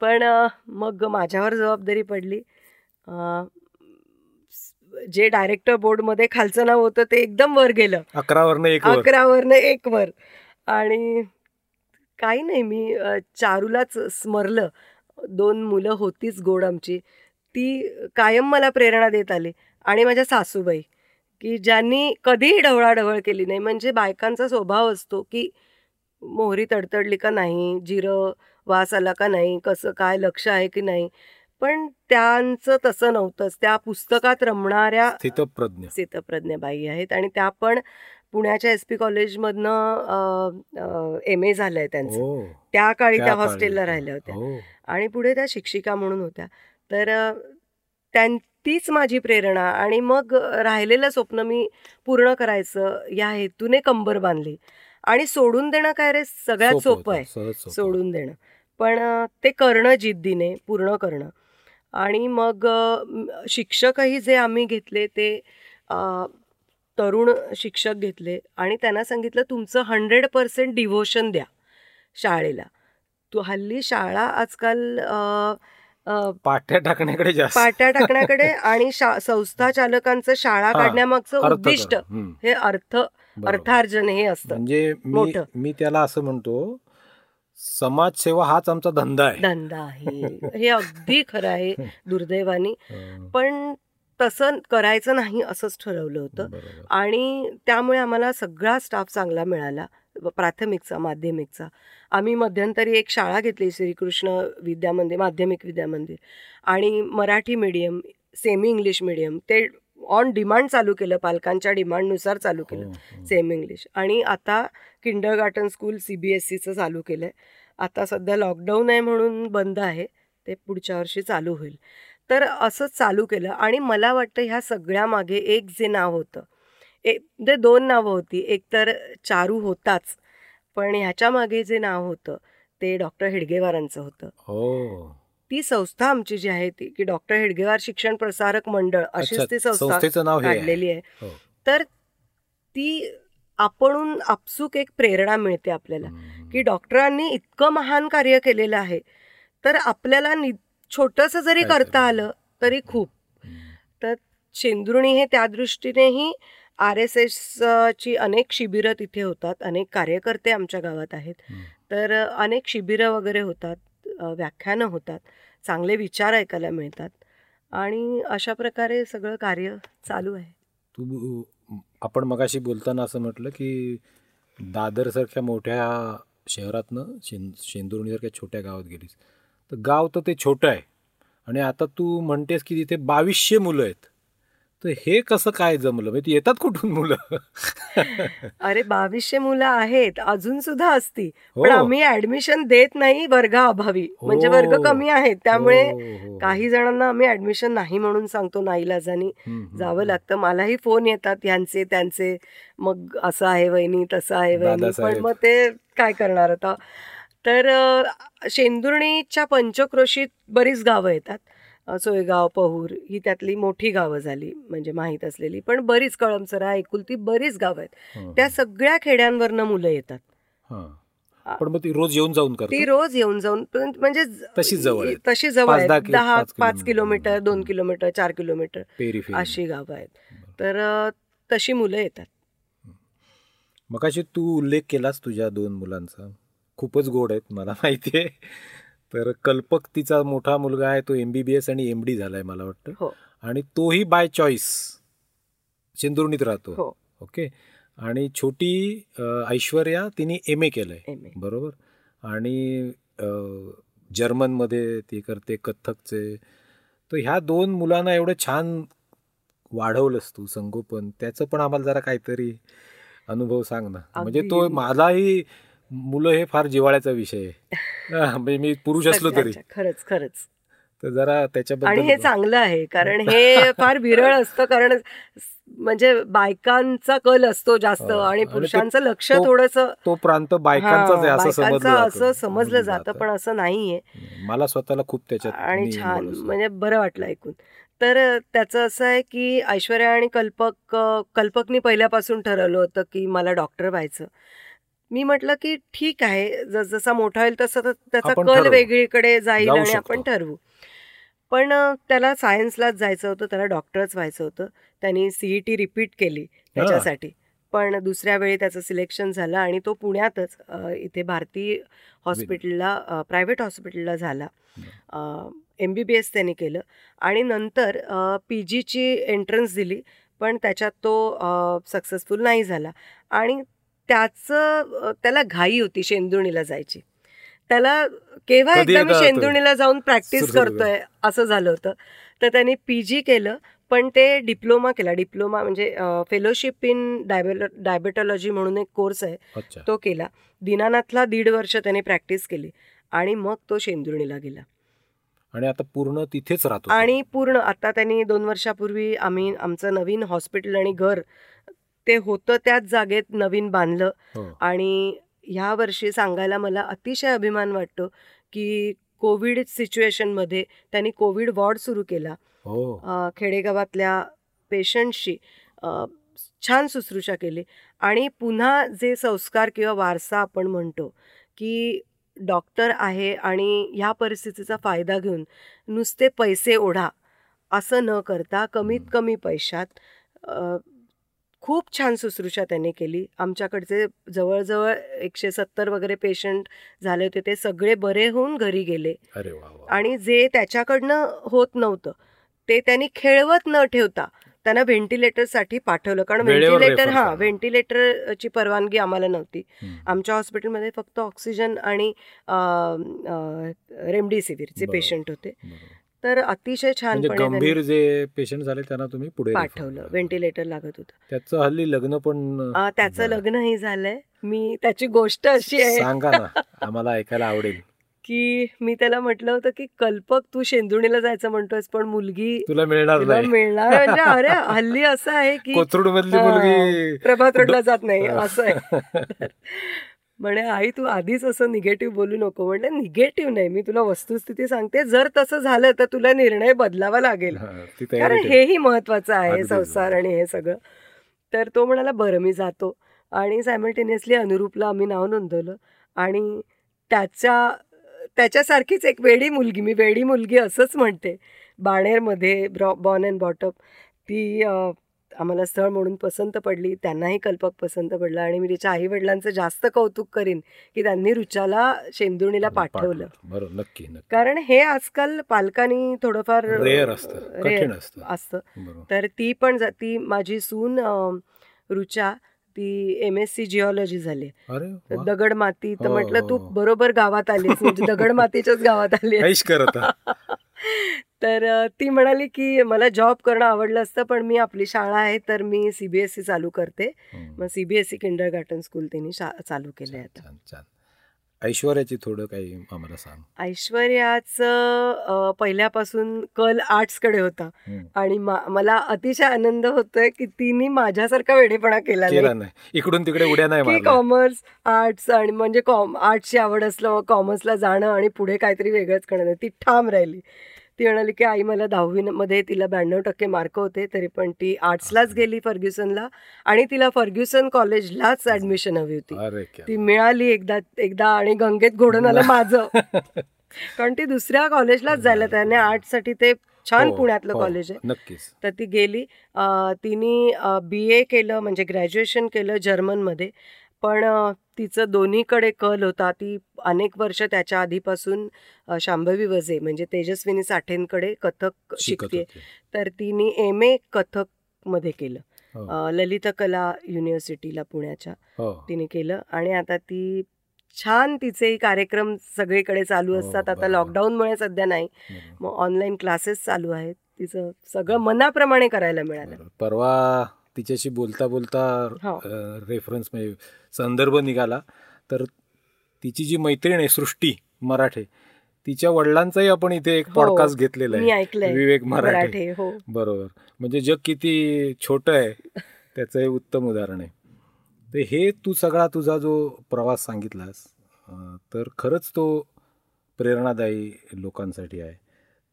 Speaker 3: पण मग माझ्यावर जबाबदारी पडली जे डायरेक्टर बोर्डमध्ये खालचं नाव होतं ते एकदम वर गेलं
Speaker 2: अकरावरनं एक वर.
Speaker 3: अकरावरनं एक वर आणि काही नाही मी चारूलाच स्मरलं दोन मुलं होतीच गोड आमची. ती कायम मला प्रेरणा देत आली आणि माझ्या सासूबाई की ज्यांनी कधीही ढवळाढवळ केली नाही. म्हणजे बायकांचा स्वभाव असतो की मोहरी तडतडली का नाही जिरं वास आला का नाही कसं काय लक्ष आहे की नाही. पण त्यांचं तसं नव्हतंच. त्या पुस्तकात रमणाऱ्या
Speaker 2: स्थितप्रज्ञ.
Speaker 3: स्थितप्रज्ञबाई आहेत आणि त्या पण पुण्याच्या एस पी कॉलेजमधनं एम ए झालंय त्यांचं.
Speaker 2: हो.
Speaker 3: त्या काळी
Speaker 2: त्या
Speaker 3: हॉस्टेलला. राहिल्या होत्या.
Speaker 2: हो.
Speaker 3: आणि पुढे त्या शिक्षिका म्हणून होत्या. तर त्यां तीच माझी प्रेरणा आणि मग राहिलेलं स्वप्न मी पूर्ण करायचं या हेतूने कंबर बांधली. आणि सोडून देणं काय रे? सगळ्यात
Speaker 2: सोपं
Speaker 3: आहे. सोडून देणं. पण ते करणं जिद्दीने पूर्ण करणं. आणि मग शिक्षकही जे आम्ही घेतले ते तरुण शिक्षक घेतले आणि त्यांना सांगितलं तुमचं हंड्रेड पर्सेंट डिव्होशन द्या शाळेला. तू हल्ली शाळा आजकाल
Speaker 2: पाट्या टाकण्याकडे
Speaker 3: पाट्या टाकण्याकडे [laughs] आणि संस्था चालकांचं शाळा काढण्यामागचं उद्दिष्ट हे अर्थ. अर्थार्जन हे असतं.
Speaker 2: म्हणजे मी. मी त्याला असं म्हणतो समाजसेवा हाच आमचा धंदा आहे.
Speaker 3: धंदा आहे. हे अगदी खरं आहे [laughs] दुर्दैवानी.
Speaker 2: हं,
Speaker 3: पण तसं करायचं नाही असंच ठरवलं होतं. आणि त्यामुळे आम्हाला सगळा स्टाफ चांगला मिळाला. प्राथमिकचा माध्यमिकचा. आम्ही मध्यंतरी एक शाळा घेतली श्रीकृष्ण विद्या मंदिर माध्यमिक विद्या मंदिर आणि Marathi medium semi English medium ते ऑन डिमांड चालू केलं पालकांच्या डिमांडनुसार चालू केलं
Speaker 2: हो, हो.
Speaker 3: सेम इंग्लिश आणि आता kindergarten school C B S सीचं चालू केलं आहे आता सध्या लॉकडाऊन आहे म्हणून बंद आहे. ते पुढच्या वर्षी चालू होईल. तर असंच चालू केलं आणि मला वाटतं ह्या सगळ्यामागे एक जे नाव होतं एक म्हणजे दोन नावं होती एक तर चारू होताच पण ह्याच्या मागे जे नाव होतं ते डॉक्टर हेडगेवारांचं होतं
Speaker 2: हो
Speaker 3: ती संस्था आमची जी आहे ती की डॉक्टर हेडगेवार शिक्षण प्रसारक मंडळ अशीच ती संस्था. काढलेली आहे
Speaker 2: हो.
Speaker 3: तर ती आपणून आपसूक एक प्रेरणा मिळते आपल्याला
Speaker 2: हम्म.
Speaker 3: की डॉक्टरांनी इतकं महान कार्य केलेलं आहे तर आपल्याला छोटंसं जरी. करता आलं तरी खूप
Speaker 2: हम्म.
Speaker 3: शेंदुर्णी हे त्या दृष्टीनेही आर एस एसची अनेक शिबिरं तिथे होतात. अनेक कार्यकर्ते आमच्या गावात आहेत. तर अनेक शिबिरं वगैरे होतात व्याख्यानं होतात चांगले विचार ऐकायला मिळतात आणि अशा प्रकारे सगळं कार्य चालू आहे.
Speaker 2: तू आपण मगाशी बोलताना असं म्हटलं की दादरसारख्या मोठ्या शहरातनं शें शेंदुर्णीसारख्या छोट्या गावात गेलीस. तर गाव तर ते छोटं आहे आणि आता तू म्हणतेस की तिथे बावीसशे मुलं आहेत. तर हे कसं काय जमलं? म्हणजे ती येतात कुठून मुलं?
Speaker 3: अरे बावीसशे मुलं आहेत. अजून सुद्धा असती.
Speaker 2: हो.
Speaker 3: पण आम्ही ऍडमिशन देत नाही वर्गाअभावी म्हणजे
Speaker 2: हो.
Speaker 3: वर्ग कमी आहेत. त्यामुळे
Speaker 2: हो.
Speaker 3: काही जणांना आम्ही ऍडमिशन नाही म्हणून सांगतो नाईलाजानी. जावं. लागतं. मलाही फोन येतात. ह्यांचे त्यांचे. मग असं आहे वहिनी तसं आहे वहिनी. पण. मग ते काय करणार आता? तर शेंदुर्णीच्या पंचक्रोशीत बरीच गावं येतात. सोयगाव पहूर ही त्यातली मोठी गावं झाली म्हणजे माहीत असलेली. पण बरीच कळमसरा एकुलती बरीच गावं आहेत. त्या सगळ्या खेड्यांवरनं मुलं येतात.
Speaker 2: पण मग ती रोज येऊन जाऊन
Speaker 3: ती रोज येऊन जाऊन म्हणजे
Speaker 2: तशी जवळ.
Speaker 3: तशी जवळ
Speaker 2: दहा पाच किलोमीटर.
Speaker 3: दोन. किलोमीटर चार किलोमीटर अशी गावं आहेत. तर तशी मुलं येतात.
Speaker 2: मगाशी तू उल्लेख केलास तुझ्या दोन मुलांचा. खूपच गोड आहेत मला माहिती आहे तर कल्पक तिचा मोठा मुलगा आहे तो एम बी बी एस आणि एम डी झालाय मला वाटतं.
Speaker 3: हो.
Speaker 2: आणि तोही बाय चॉईस शेंदुर्णीत राहतो.
Speaker 3: हो.
Speaker 2: ओके? आणि छोटी ऐश्वर्या तिने एम ए केलंय. बरोबर? आणि जर्मनमध्ये ती करते कथ्थकचे. तर ह्या दोन मुलांना एवढं छान वाढवलंस तू संगोपन. त्याचं पण आम्हाला जरा काहीतरी अनुभव सांग ना. म्हणजे तो. मलाही मुलं हे फार जिवाळ्याचा विषय आहे [laughs] म्हणजे मी पुरुष असलो तरी.
Speaker 3: खरंच खरंच
Speaker 2: तर जरा
Speaker 3: आणि हे चांगलं आहे कारण हे फार विरळ [laughs] असतं कारण म्हणजे बायकांचा कल असतो जास्त
Speaker 2: हो. आणि
Speaker 3: पुरुषांचं लक्ष थोडस
Speaker 2: तो प्रांत बायकांचाच आहे असं समजलं जातं.
Speaker 3: पण असं नाहीये
Speaker 2: मला स्वतःला खूप त्याच्यात
Speaker 3: आणि छान. म्हणजे बरं वाटलं ऐकून तर त्याचं असं आहे की ऐश्वर्या आणि कल्पक कल्पकनी पहिल्यापासून ठरवलं होतं की मला डॉक्टर व्हायचं मी म्हटलं की ठीक आहे जसा मोठा होईल तसं तर त्याचा कल. वेगळीकडे जाईल आणि. आपण ठरवू. पण त्याला सायन्सलाच जायचं होतं त्याला डॉक्टरच व्हायचं होतं. त्यांनी सीई टी रिपीट केली त्याच्यासाठी. पण दुसऱ्या वेळी त्याचं सिलेक्शन झालं आणि तो पुण्यातच इथे भारती हॉस्पिटलला प्रायव्हेट हॉस्पिटलला झाला. एम बी बी एस त्यांनी केलं. आणि नंतर पी जीची एंट्रन्स दिली पण त्याच्यात तो सक्सेसफुल नाही झाला. आणि त्याचं त्याला घाई होती शेंदुर्णीला जायची. त्याला केव्हा एकदा मी
Speaker 2: एकदा
Speaker 3: शेंदुर्णीला जाऊन प्रॅक्टिस. करतोय असं झालं होतं. तर त्यांनी पी जी केलं पण ते डिप्लोमा केला. डिप्लोमा म्हणजे फेलोशिप इन डायबेलो डायबेटॉलॉजी म्हणून एक कोर्स आहे. तो केला. दीनानाथला दीड वर्ष त्याने प्रॅक्टिस केली आणि मग तो शेंदुर्णीला गेला.
Speaker 2: आणि आता पूर्ण तिथेच राहतो
Speaker 3: आणि पूर्ण आता त्यांनी दोन वर्षापूर्वी आम्ही आमचं नवीन हॉस्पिटल आणि घर ते होतं त्याच जागेत नवीन बांधलं
Speaker 2: हो.
Speaker 3: आणि ह्या वर्षी सांगायला मला अतिशय अभिमान वाटतो की कोविड सिच्युएशनमध्ये त्यांनी कोविड वॉर्ड सुरू केला अ, खेडेगावातल्या पेशंटशी छान शुश्रूषा केली आणि पुन्हा जे संस्कार किंवा वारसा आपण म्हणतो की डॉक्टर आहे आणि ह्या परिस्थितीचा फायदा घेऊन नुसते पैसे ओढा असं न करता कमीत. कमी पैशात खूप छान शुश्रूषा त्यांनी केली आमच्याकडचे जवळजवळ एकशे सत्तर वगैरे पेशंट झाले होते ते सगळे बरे होऊन घरी गेले. आणि जे त्याच्याकडनं होत नव्हतं ते त्यांनी खेळवत न ठेवता त्यांना व्हेंटिलेटरसाठी पाठवलं कारण व्हेंटिलेटर हां. व्हेंटिलेटरची परवानगी आम्हाला नव्हती. आमच्या हॉस्पिटलमध्ये फक्त ऑक्सिजन आणि रेमडेसिवीरचे. पेशंट होते. तर अतिशय
Speaker 2: म्हणजे
Speaker 3: छानपणे त्यांनी
Speaker 2: गंभीर जे पेशंट झाले त्यांना तुम्ही पुढे
Speaker 3: पाठवलं. व्हेंटिलेटर लागत होतं.
Speaker 2: त्याचं हल्ली लग्न पण
Speaker 3: त्याचं. लग्नही झालंय. मी त्याची गोष्ट अशी आहे.
Speaker 2: सांगा ना आम्हाला ऐकायला आवडेल. [laughs]
Speaker 3: की मी त्याला म्हटलं होतं की कल्पक तू शेंदुणीला जायचं म्हणतोयस पण मुलगी
Speaker 2: तुला मिळणार
Speaker 3: मिळणार म्हणजे अरे [laughs] हल्ली असं आहे की
Speaker 2: कोथरूड मधली मुलगी
Speaker 3: प्रभात रोडला जात नाही. असं आहे. [laughs] म्हणे आई तू आधीच असं निगेटिव्ह बोलू नको. म्हणजे निगेटिव्ह नाही मी तुला वस्तुस्थिती सांगते. जर तसं झालं तर तुला निर्णय बदलावा लागेल. कारण. हेही महत्वाचं आहे संसार आणि हे सगळं. तर तो म्हणाला बरं मी जातो. आणि सायमल्टेनियसली अनुरूपला आम्ही नाव नोंदवलं. आणि त्याच्या त्याच्यासारखीच एक वेडी मुलगी मी वेडी मुलगी असंच म्हणते. बाणेरमध्ये ब्रॉ बॉर्न अँड बॉटअप ती आम्हाला स्थळ म्हणून पसंत पडली त्यांनाही कल्पक पसंत पडला आणि मी तिच्या आई वडिलांचं जास्त कौतुक करीन की त्यांनी रुचाला शेंदुणीला पाठवलं.
Speaker 2: बरोबर नक्की
Speaker 3: कारण हे आजकाल पालकांनी थोडंफार
Speaker 2: रेअर असतं असतं.
Speaker 3: तर ती पण ती माझी सून रुचा ती एम एस सी जिओलॉजी झाली. दगड माती तर
Speaker 2: हो,
Speaker 3: म्हटलं तू
Speaker 2: हो.
Speaker 3: बरोबर गावात आलीस म्हणजे दगड [laughs] मातीच्याच गावात आली
Speaker 2: करत [laughs]
Speaker 3: तर ती म्हणाली की मला जॉब करणं आवडलं असतं पण मी आपली शाळा आहे तर मी सीबीएसई चालू करते. मग सीबीएसई किंडर गार्टन स्कूल त्यांनी शा चालू केले आता.
Speaker 2: ऐश्वर्याची थोडं काही आम्हाला सांग.
Speaker 3: ऐश्वर्याचं पहिल्यापासून कल आर्ट्सकडे होता. आणि मला अतिशय आनंद होतोय की तिने माझ्यासारखा वेडेपणा केला नाही.
Speaker 2: इकडून तिकडे उड्या नाही
Speaker 3: कॉमर्स आर्ट्स आणि म्हणजे कॉम आर्ट्सची आवड असलं कॉमर्सला जाणं आणि पुढे काहीतरी वेगळंच करणं. नाही. ती ठाम राहिली. ती म्हणाली की आई मला दहावीमध्ये तिला ब्याण्णव टक्के मार्क होते तरी पण ती आर्ट्सलाच गेली फर्ग्युसनला आणि तिला फर्ग्युसन कॉलेजलाच ऍडमिशन हवी होती. ती मिळाली एकदा एकदा आणि गंगेत घोडून आलं [laughs] माझं. कारण ती दुसऱ्या कॉलेजलाच जायला त्याने आर्ट्ससाठी ते छान
Speaker 2: हो,
Speaker 3: पुण्यातलं
Speaker 2: हो,
Speaker 3: कॉलेज आहे.
Speaker 2: नक्कीच.
Speaker 3: तर ती गेली. तिने बी ए केलं म्हणजे ग्रॅज्युएशन केलं जर्मनमध्ये. पण तिचं दोन्हीकडे कल होता. ती अनेक वर्ष त्याच्या आधीपासून शांभवी वजे म्हणजे तेजस्विनी साठेंकडे कथक
Speaker 2: शिकत
Speaker 3: तर तिने एम ए कथकमध्ये केलं.
Speaker 2: हो,
Speaker 3: ललित कला युनिव्हर्सिटीला पुण्याच्या
Speaker 2: हो.
Speaker 3: तिने केलं. आणि आता ती छान तिचेही कार्यक्रम सगळीकडे चालू
Speaker 2: हो,
Speaker 3: असतात. आता. लॉकडाऊनमुळे सध्या नाही. मग ऑनलाईन क्लासेस चालू आहेत. तिचं सगळं मनाप्रमाणे करायला मिळालं.
Speaker 2: परवा तिच्याशी बोलता बोलता
Speaker 3: हो.
Speaker 2: रेफरन्स म्हणजे संदर्भ निघाला. तर तिची जी मैत्रीण आहे सृष्टी मराठे तिच्या वडिलांचाही आपण इथे एक
Speaker 3: हो.
Speaker 2: पॉडकास्ट घेतलेला
Speaker 3: मी
Speaker 2: आहे विवेक मराठे.
Speaker 3: हो.
Speaker 2: बरोबर. म्हणजे जग किती छोटं आहे त्याचं हे उत्तम उदाहरण आहे. तर हे तू सगळा तुझा जो प्रवास सांगितलास तर खरंच तो प्रेरणादायी लोकांसाठी आहे.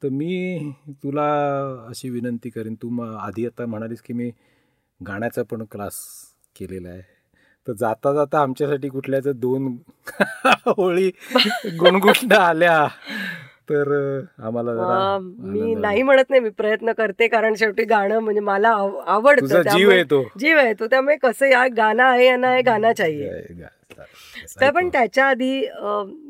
Speaker 2: तर मी तुला अशी विनंती करेन तू आधी आता म्हणालीस की मी गाण्याचा पण क्लास केलेला आहे. तर जाता जाता आमच्यासाठी कुठल्याच दोन [laughs] होळी गुणगुणल्या आल्या. तर आम्हाला
Speaker 3: मी नाही. म्हणत नाही मी प्रयत्न करते कारण शेवटी गाणं म्हणजे मला आव- आवडतं.
Speaker 2: जीव
Speaker 3: त्यामुळे-
Speaker 2: आहे तो
Speaker 3: जीव आहे तो त्यामुळे कसं या गाणं आहे या नाही गाणं चाहिए. तर पण. त्याच्या आधी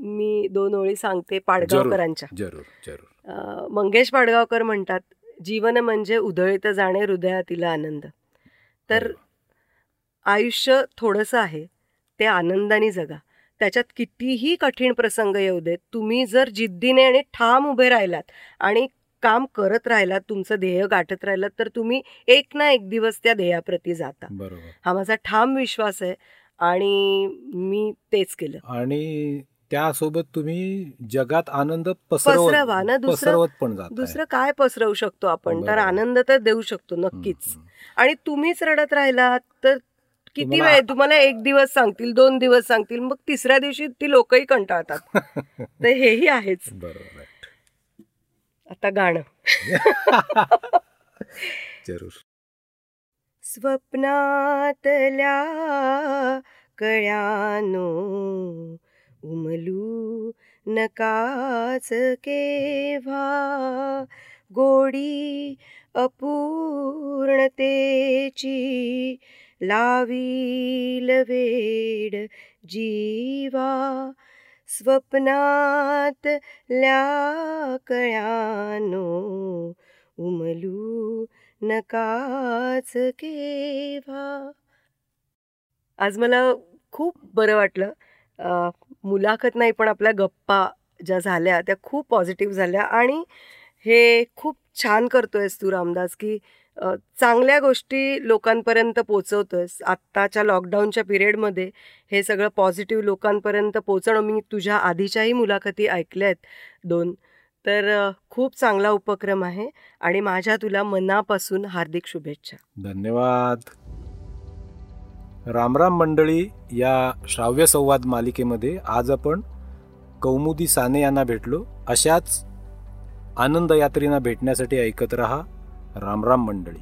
Speaker 3: मी दोन ओळी सांगते पाडगावकरांच्या.
Speaker 2: जरूर जरूर
Speaker 3: मंगेश पाडगावकर म्हणतात जीवन म्हणजे उधळीत जाणे हृदयातील आनंद. तर. आयुष्य थोडंसं आहे ते आनंदाने जगा. त्याच्यात कितीही कठीण प्रसंग येऊ देत तुम्ही जर जिद्दीने आणि ठाम उभे राहिलात आणि काम करत राहिलात तुमचं ध्येय गाठत राहिलात तर तुम्ही एक ना एक दिवस त्या ध्येयाप्रती जाता. हा माझा ठाम विश्वास आहे आणि मी तेच केलं.
Speaker 2: आणि त्यासोबत तुम्ही जगात आनंद
Speaker 3: पसरवा ना, दुसरं-
Speaker 2: पण जात
Speaker 3: दुसरं काय पसरवू शकतो आपण? तर
Speaker 2: बरोबर.
Speaker 3: आनंद तर देऊ शकतो नक्कीच. आणि तुम्हीच रडत राहिलात तर किती वेळ तुम्हाला एक दिवस सांगतील दोन दिवस सांगतील मग तिसऱ्या दिवशी ती लोकही कंटाळतात. [laughs] तर हेही आहेच.
Speaker 2: बरोबर.
Speaker 3: आता गाणं. [laughs]
Speaker 2: जरूर.
Speaker 3: स्वप्नातल्या कळ्यानो उमलू नकाच केव्हा? गोडी अपूर्णतेची लावील वेड जीवा. स्वप्नात ल्याकळ्यानो उमलू नकाच केव्हा? आज मला खूप बरं वाटलं. मुलाखत नाही पण आपल्या गप्पा ज्या झाल्या त्या खूप पॉझिटिव्ह झाल्या. आणि हे खूप छान करतोयस तू रामदास की चांगल्या गोष्टी लोकांपर्यंत पोचवतोयस. आत्ताच्या लॉकडाऊनच्या पिरियडमध्ये हे सगळं पॉझिटिव्ह लोकांपर्यंत पोचणं मी तुझ्या आधीच्याही मुलाखती ऐकल्या आहेत दोन तर खूप चांगला उपक्रम आहे. आणि माझ्या तुला मनापासून हार्दिक शुभेच्छा.
Speaker 2: धन्यवाद. रामराम मंडळी या श्राव्य संवाद मालिकेमध्ये आज आपण कौमुदी साने यांना भेटलो. अशाच आनंदयात्रींना भेटण्यासाठी ऐकत रहा रामराम मंडळी.